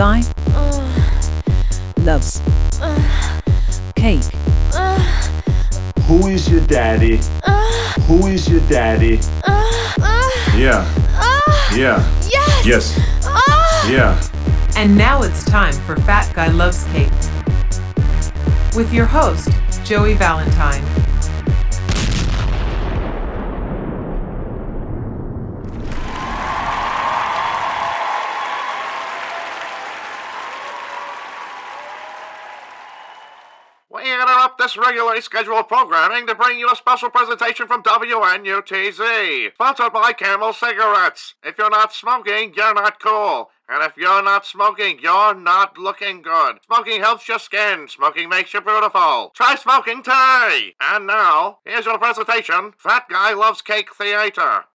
guy uh. loves uh. cake. Uh. Who is your daddy? Who is your daddy? Yeah. Yeah. Yes. Yeah. And now it's time for Fat Guy Loves Cake. With your host, Joey Valentine. This regularly scheduled programming to bring you a special presentation from WNUTZ, sponsored by Camel Cigarettes. If you're not smoking, you're not cool. And if you're not smoking, you're not looking good. Smoking helps your skin. Smoking makes you beautiful. Try smoking today. And now, here's your presentation, Fat Guy Loves Cake Theater.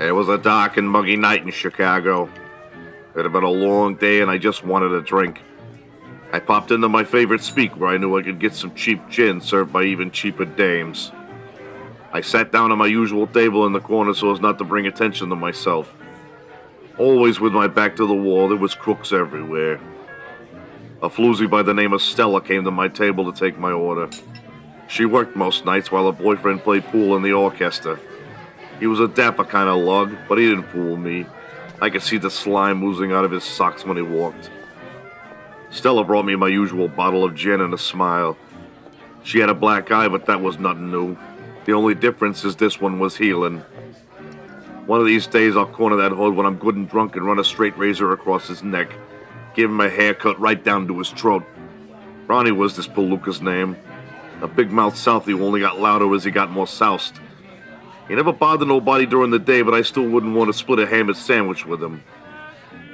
It was a dark and muggy night in Chicago. It had been a long day and I just wanted a drink. I popped into my favorite speak where I knew I could get some cheap gin served by even cheaper dames. I sat down at my usual table in the corner so as not to bring attention to myself. Always with my back to the wall, there was crooks everywhere. A floozy by the name of Stella came to my table to take my order. She worked most nights while her boyfriend played pool in the orchestra. He was a dapper kind of lug, but he didn't fool me. I could see the slime oozing out of his socks when he walked. Stella brought me my usual bottle of gin and a smile. She had a black eye, but that was nothing new. The only difference is this one was healing. One of these days I'll corner that hood when I'm good and drunk and run a straight razor across his neck. Give him a haircut right down to his throat. Ronnie was this Palooka's name. A big mouth Southie who only got louder as he got more soused. He never bothered nobody during the day, but I still wouldn't want to split a ham and sandwich with him.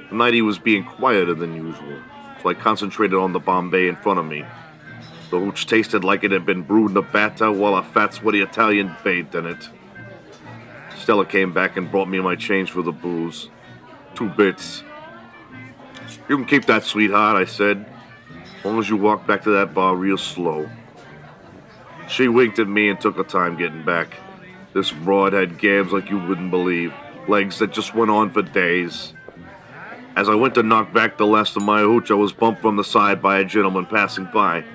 Tonight he was being quieter than usual, so I concentrated on the Bombay in front of me. The hooch tasted like it had been brewed in a bathtub while a fat, sweaty Italian bathed in it. Stella came back and brought me my change for the booze. Two bits. You can keep that, sweetheart, I said, as long as you walk back to that bar real slow. She winked at me and took her time getting back. This broad had gabs like you wouldn't believe, legs that just went on for days. As I went to knock back the last of my hooch, I was bumped from the side by a gentleman passing by.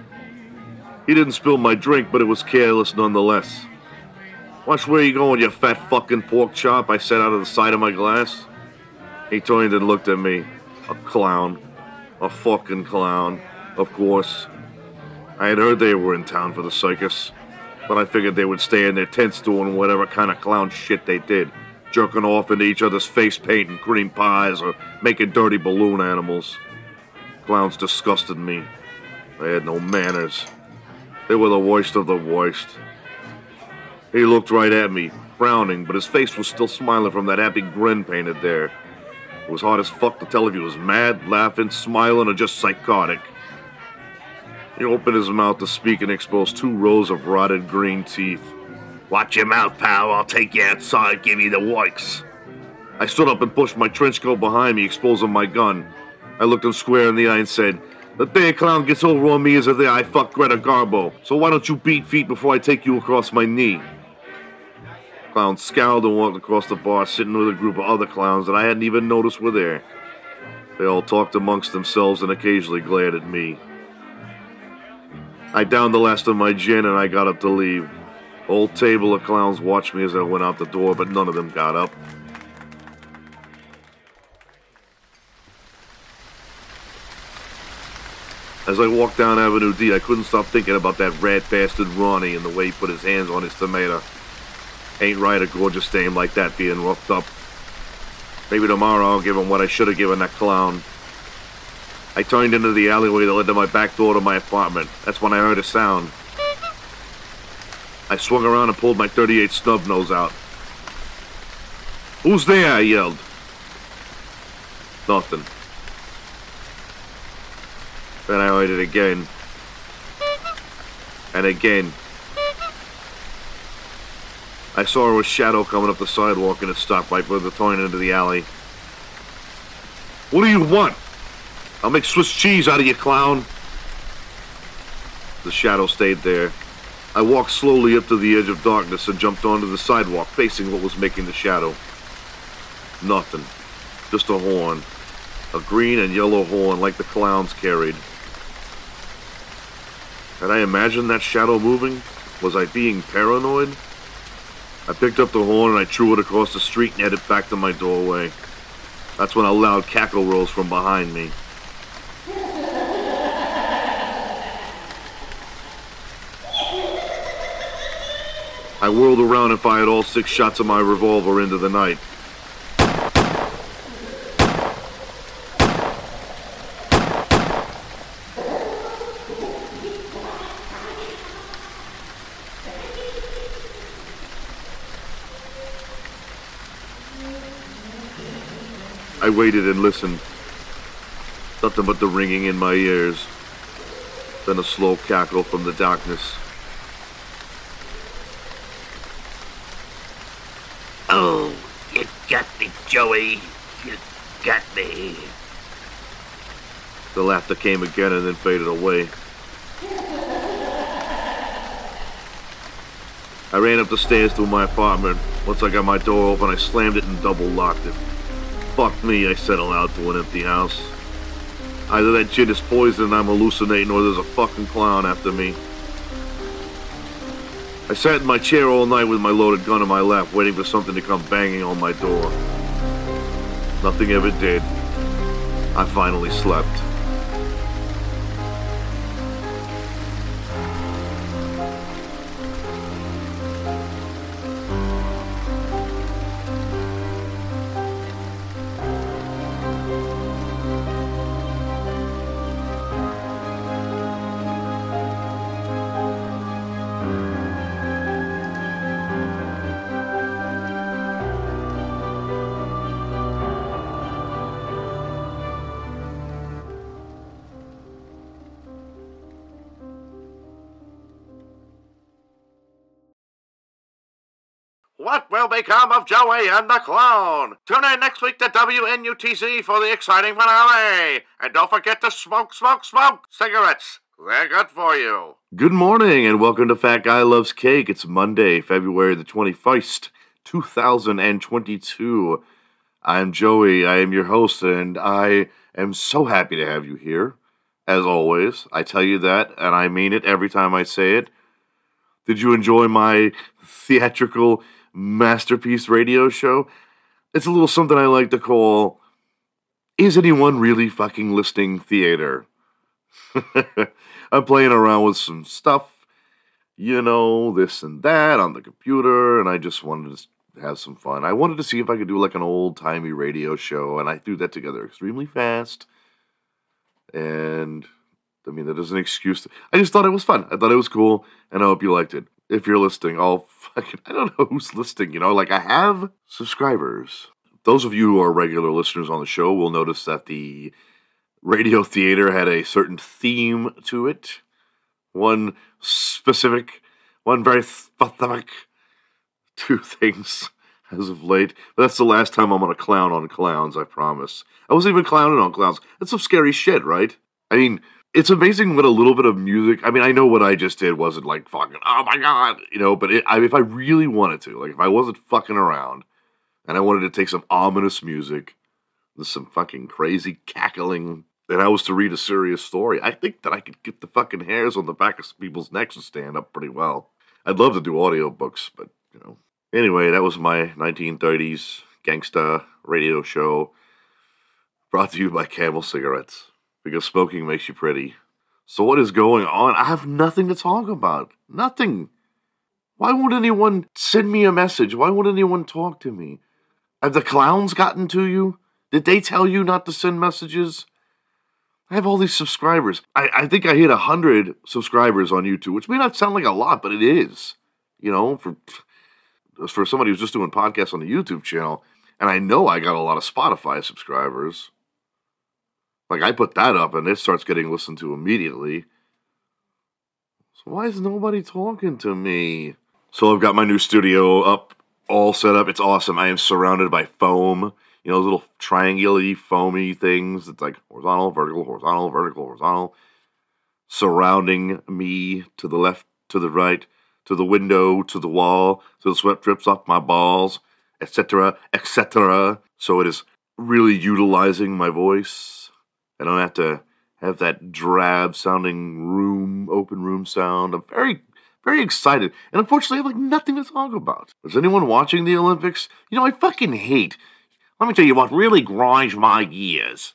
He didn't spill my drink, but it was careless nonetheless. Watch where you going, you fat fucking pork chop, I said out of the side of my glass. He turned and looked at me. A clown. A fucking clown. Of course. I had heard they were in town for the circus but I figured they would stay in their tents doing whatever kind of clown shit they did, jerking off into each other's face paint and cream pies or making dirty balloon animals. Clowns disgusted me. They had no manners. They were the worst of the worst. He looked right at me, frowning, but his face was still smiling from that happy grin painted there. It was hard as fuck to tell if he was mad, laughing, smiling, or just psychotic. He opened his mouth to speak and exposed two rows of rotted green teeth. Watch your mouth, pal. I'll take you outside, give you the wikes. I stood up and pushed my trench coat behind me, exposing my gun. I looked him square in the eye and said, The day a clown gets over on me is the day I fuck Greta Garbo. So why don't you beat feet before I take you across my knee? Clown scowled and walked across the bar, sitting with a group of other clowns that I hadn't even noticed were there. They all talked amongst themselves and occasionally glared at me. I downed the last of my gin and I got up to leave. Old table of clowns watched me as I went out the door, but none of them got up. As I walked down Avenue D, I couldn't stop thinking about that rat bastard Ronnie and the way he put his hands on his tomato. Ain't right a gorgeous dame like that being roughed up. Maybe tomorrow I'll give him what I should have given that clown. I turned into the alleyway that led to my back door to my apartment. That's when I heard a sound. I swung around and pulled my 38 snub nose out. Who's there? I yelled. Nothing. Then I heard it again. And again. I saw a shadow coming up the sidewalk and it stopped right before the turn into the alley. What do you want? I'll make Swiss cheese out of you, clown. The shadow stayed there. I walked slowly up to the edge of darkness and jumped onto the sidewalk, facing what was making the shadow. Nothing. Just a horn. A green and yellow horn like the clowns carried. Had I imagined that shadow moving? Was I being paranoid? I picked up the horn and I threw it across the street and headed back to my doorway. That's when a loud cackle rose from behind me. I whirled around and fired all six shots of my revolver into the night. I waited and listened. Nothing but the ringing in my ears. Then a slow cackle from the darkness. Oh, you got me, Joey. You got me. The came again and then faded away. I ran up the stairs to my apartment. Once I got my door open, I slammed it and double locked it. Fuck me, I said aloud to an empty house. Either that shit is poison and I'm hallucinating, or there's a fucking clown after me. I sat in my chair all night with my loaded gun in my lap, waiting for something to come banging on my door. Nothing ever did. I finally slept. Become of Joey and the Clown? Tune in next week to WNUTZ for the exciting finale. And don't forget to smoke, smoke, smoke cigarettes. They're good for you. Good morning and welcome to Fat Guy Loves Cake. It's Monday, February the 21st, 2022. I'm Joey. I am your host and I am so happy to have you here. As always, I tell you that and I mean it every time I say it. Did you enjoy my theatrical masterpiece radio show? It's a little something I like to call Is Anyone Really Fucking Listening Theater? I'm playing around with some stuff, you know, this and that on the computer, and I just wanted to have some fun. I wanted to see if I could do like an old timey radio show, and I threw that together extremely fast. And I mean, that is an excuse. To, I just thought it was fun. I thought it was cool, and I hope you liked it. If you're listening, I'll fucking, I don't know who's listening, you know, like I have subscribers. Those of you who are regular listeners on the show will notice that the radio theater had a certain theme to it. One specific, one very specific, two things as of late. But that's the last time I'm going to clown on clowns, I promise. I wasn't even clowning on clowns. That's some scary shit, right? I mean, it's amazing what a little bit of music. I mean, I know what I just did wasn't like fucking, oh my god, you know. But it, I, if I really wanted to, like, if I wasn't fucking around, and I wanted to take some ominous music, some fucking crazy cackling, and I was to read a serious story, I think that I could get the fucking hairs on the back of people's necks to stand up pretty well. I'd love to do audiobooks, but you know. Anyway, that was my 1930s gangsta radio show, brought to you by Camel Cigarettes because smoking makes you pretty. So, what is going on? I have nothing to talk about. Nothing. Why won't anyone send me a message? Why won't anyone talk to me? Have the clowns gotten to you? Did they tell you not to send messages? I have all these subscribers. I, I think I hit 100 subscribers on YouTube, which may not sound like a lot, but it is. you know, for for somebody who's just doing podcasts on the YouTube channel, and I know I got a lot of Spotify subscribers. Like I put that up and it starts getting listened to immediately. So why is nobody talking to me? So I've got my new studio up, all set up. It's awesome. I am surrounded by foam. You know, those little triangular foamy things. It's like horizontal, vertical, horizontal, vertical, horizontal. Surrounding me to the left, to the right, to the window, to the wall, so the sweat drips off my balls, etc., etc. So it is really utilizing my voice. I don't have to have that drab sounding room, open room sound. I'm very, very excited. And unfortunately, I have like nothing to talk about. Is anyone watching the Olympics? You know, I fucking hate. Let me tell you what really grinds my gears.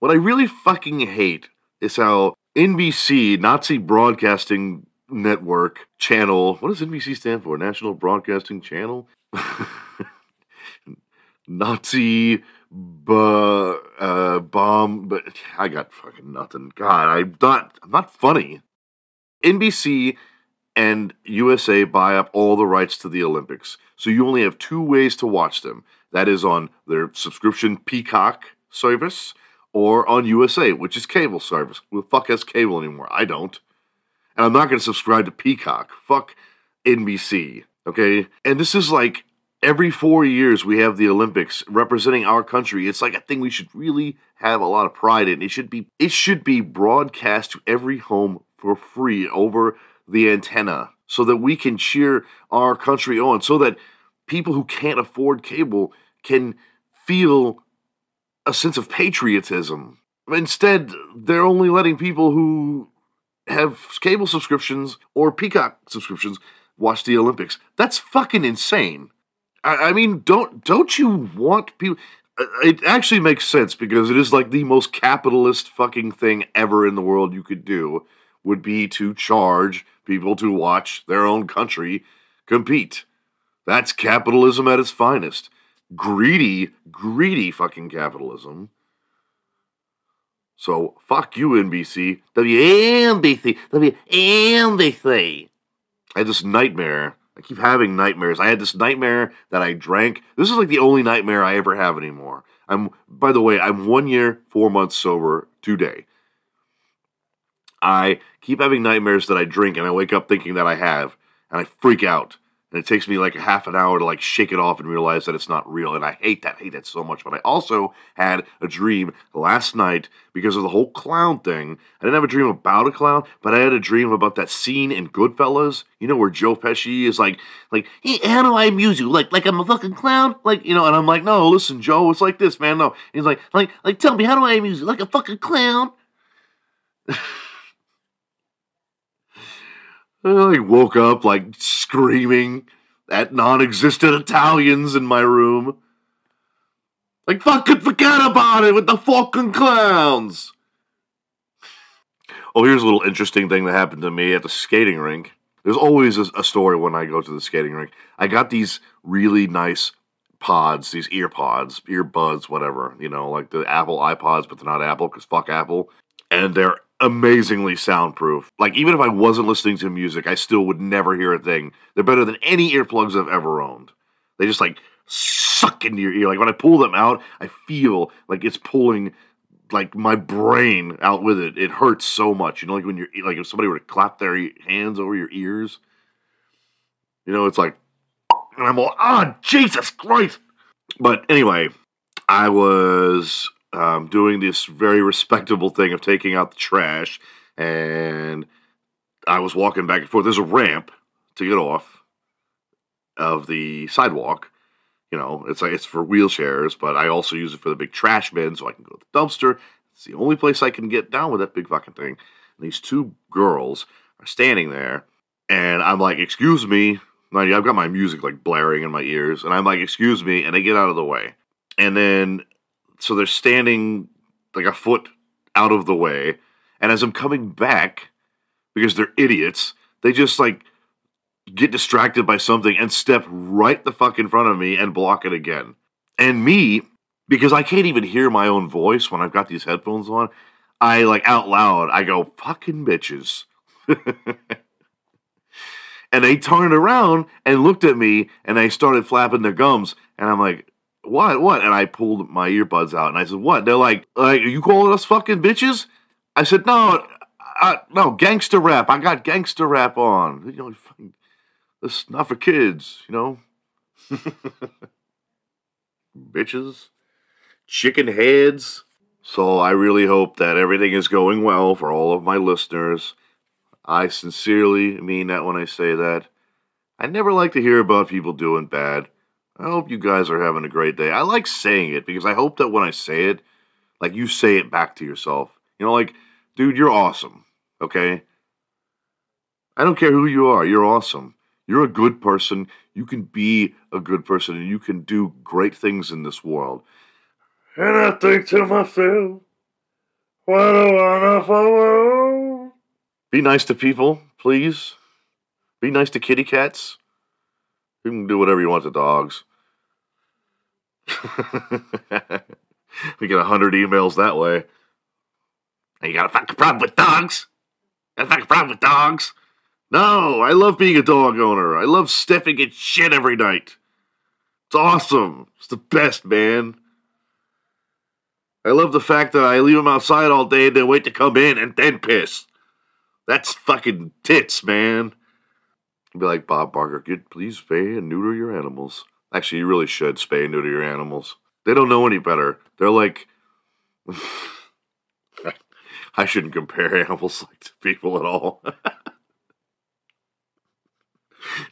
What I really fucking hate is how NBC, Nazi Broadcasting Network channel, what does NBC stand for? National Broadcasting Channel? Nazi bu- uh, bomb, but I got fucking nothing. God, I'm not, I'm not funny. NBC and USA buy up all the rights to the Olympics, so you only have two ways to watch them. That is on their subscription Peacock service or on USA, which is cable service. Who the fuck has cable anymore? I don't. And I'm not going to subscribe to Peacock. Fuck NBC. Okay? And this is like every four years we have the Olympics representing our country. It's like a thing we should really have a lot of pride in. It should be it should be broadcast to every home for free over the antenna so that we can cheer our country on so that people who can't afford cable can feel a sense of patriotism. Instead, they're only letting people who have cable subscriptions or Peacock subscriptions watch the Olympics. That's fucking insane. I, I mean, don't don't you want people? Uh, it actually makes sense because it is like the most capitalist fucking thing ever in the world you could do would be to charge people to watch their own country compete. That's capitalism at its finest. Greedy, greedy fucking capitalism. So fuck you, NBC. WNBC. WNBC. I had this nightmare. I keep having nightmares. I had this nightmare that I drank. This is like the only nightmare I ever have anymore. I'm, by the way, I'm one year, four months sober today. I keep having nightmares that I drink and I wake up thinking that I have, and I freak out and it takes me like a half an hour to like shake it off and realize that it's not real and i hate that hate that so much but i also had a dream last night because of the whole clown thing. I didn't have a dream about a clown but i had a dream about that scene in goodfellas you know where joe pesci is like like hey, how do i amuse you like like i'm a fucking clown? Like you know and i'm like no listen joe it's like this man no. He's like like like tell me how do i amuse you? Like a fucking clown I woke up like screaming at non-existent Italians in my room. Like fucking forget about it with the fucking clowns. Oh, here's a little interesting thing that happened to me at the skating rink. There's always a, a story when I go to the skating rink. I got these really nice pods, these ear pods, earbuds, whatever, you know, like the Apple iPods, but they're not Apple because fuck Apple. And they're amazingly soundproof. Like even if I wasn't listening to music, I still would never hear a thing. They're better than any earplugs I've ever owned. They just like suck into your ear. Like when I pull them out, I feel like it's pulling like my brain out with it. It hurts so much. You know, like when you're like if somebody were to clap their hands over your ears. You know, it's like and I'm all, ah, Jesus Christ. But anyway, I was um, doing this very respectable thing of taking out the trash, and I was walking back and forth. There's a ramp to get off of the sidewalk. You know, it's like it's for wheelchairs, but I also use it for the big trash bin, so I can go to the dumpster. It's the only place I can get down with that big fucking thing. And these two girls are standing there, and I'm like, "Excuse me." I've got my music like blaring in my ears, and I'm like, "Excuse me," and they get out of the way. And then so they're standing like a foot out of the way. And as I'm coming back, because they're idiots, they just like get distracted by something and step right the fuck in front of me and block it again. And me, because I can't even hear my own voice when I've got these headphones on, I like out loud, I go, fucking bitches. And they turned around and looked at me and they started flapping their gums. And I'm like, what? What? And I pulled my earbuds out and I said, what? They're like, like, are you calling us fucking bitches? I said, no, I, no, gangster rap. I got gangster rap on. You know, fucking, this not for kids, you know? bitches, chicken heads. So I really hope that everything is going well for all of my listeners. I sincerely mean that when I say that. I never like to hear about people doing bad. I hope you guys are having a great day. I like saying it because I hope that when I say it, like you say it back to yourself. You know, like, dude, you're awesome. Okay? I don't care who you are. You're awesome. You're a good person. You can be a good person and you can do great things in this world. And I think to myself, what a wonderful world. Be nice to people, please. Be nice to kitty cats. You can do whatever you want to dogs. we get a hundred emails that way. You got a fucking problem with dogs? Got a fucking problem with dogs? No, I love being a dog owner. I love stepping in shit every night. It's awesome. It's the best, man. I love the fact that I leave them outside all day and then wait to come in and then piss. That's fucking tits, man. Be like Bob Barker, get please spay and neuter your animals. Actually, you really should spay and neuter your animals. They don't know any better. They're like I shouldn't compare animals like to people at all.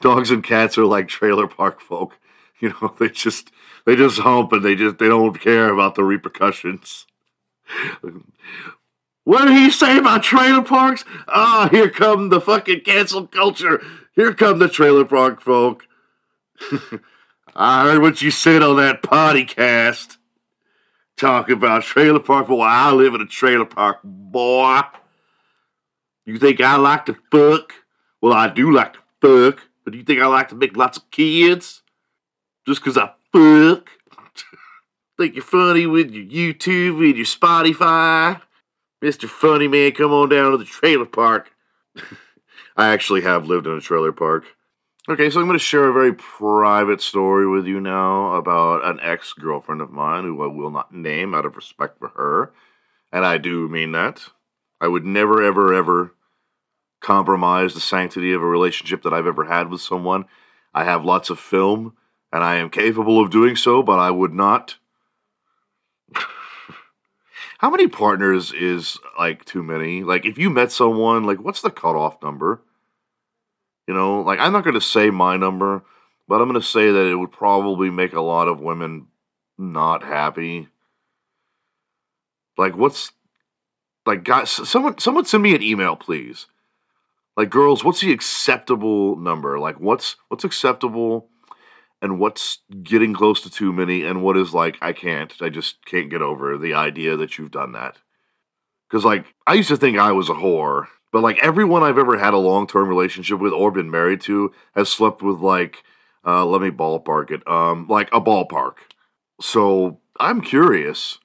Dogs and cats are like trailer park folk. You know, they just they just hump and they just they don't care about the repercussions. What did he say about trailer parks? Ah, oh, here come the fucking cancel culture. Here come the trailer park folk. I heard what you said on that podcast. Talking about trailer park, boy. I live in a trailer park, boy. You think I like to fuck? Well, I do like to fuck, but do you think I like to make lots of kids? Just because I fuck? think you're funny with your YouTube and your Spotify? Mr. Funny Man, come on down to the trailer park. I actually have lived in a trailer park. Okay, so I'm going to share a very private story with you now about an ex girlfriend of mine who I will not name out of respect for her. And I do mean that. I would never, ever, ever compromise the sanctity of a relationship that I've ever had with someone. I have lots of film, and I am capable of doing so, but I would not. How many partners is like too many? Like, if you met someone, like, what's the cutoff number? You know, like I'm not going to say my number, but I'm going to say that it would probably make a lot of women not happy. Like, what's like, guys? Someone, someone send me an email, please. Like, girls, what's the acceptable number? Like, what's what's acceptable, and what's getting close to too many, and what is like I can't. I just can't get over the idea that you've done that. Because like I used to think I was a whore but like everyone I've ever had a long term relationship with or been married to has slept with like, uh, let me ballpark it, um, like a ballpark. So I'm curious,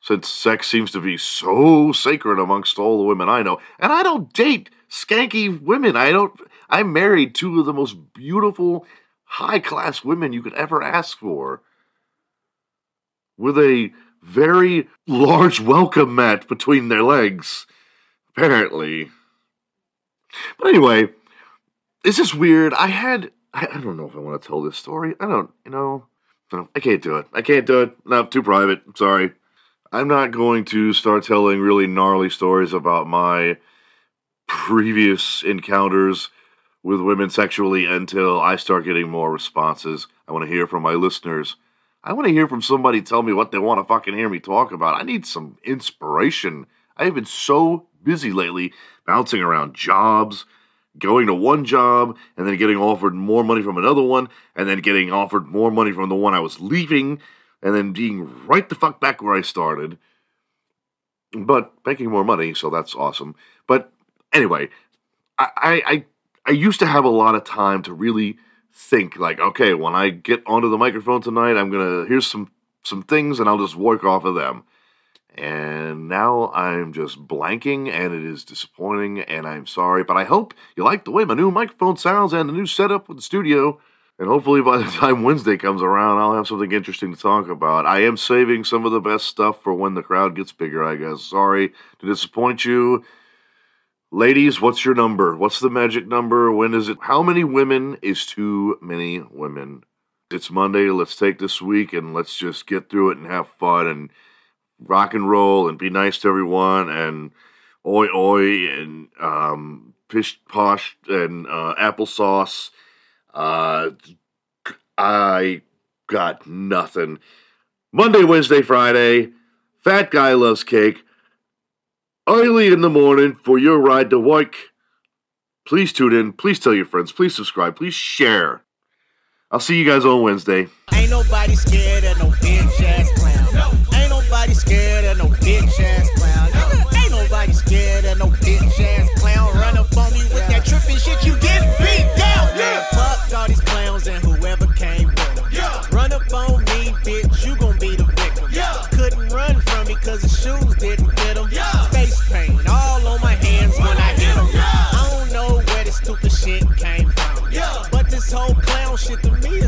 since sex seems to be so sacred amongst all the women I know, and I don't date skanky women. I don't. I'm married two of the most beautiful, high class women you could ever ask for, with a very large welcome mat between their legs Apparently. But anyway, this is weird. I had I, I don't know if I want to tell this story. I don't, you know, no, I can't do it. I can't do it. No, too private. sorry. I'm not going to start telling really gnarly stories about my previous encounters with women sexually until I start getting more responses. I want to hear from my listeners. I want to hear from somebody tell me what they want to fucking hear me talk about. I need some inspiration. I have been so busy lately, bouncing around jobs, going to one job, and then getting offered more money from another one, and then getting offered more money from the one I was leaving, and then being right the fuck back where I started. But making more money, so that's awesome. But anyway, I, I I used to have a lot of time to really think like, okay, when I get onto the microphone tonight, I'm gonna here's some some things and I'll just work off of them. And now I'm just blanking, and it is disappointing, and I'm sorry. But I hope you like the way my new microphone sounds and the new setup with the studio. And hopefully, by the time Wednesday comes around, I'll have something interesting to talk about. I am saving some of the best stuff for when the crowd gets bigger, I guess. Sorry to disappoint you. Ladies, what's your number? What's the magic number? When is it? How many women is too many women? It's Monday. Let's take this week and let's just get through it and have fun and rock and roll and be nice to everyone and oi oi and um, pish posh and uh, applesauce. Uh, I got nothing. Monday, Wednesday, Friday. Fat guy loves cake. Early in the morning for your ride to work. Please tune in. Please tell your friends. Please subscribe. Please share. I'll see you guys on Wednesday. Ain't nobody scared of no bitch ass bitch ass clown. Ain't nobody scared of no bitch ass clown. Run up on me with that tripping shit, you get beat down. Yeah, fuck all these clowns and whoever came with them. Run up on me, bitch, you gon' be the victim. Yeah. Couldn't run from me cause his shoes didn't fit him. Face paint all on my hands when I hit him. I don't know where this stupid shit came from. But this whole clown shit to me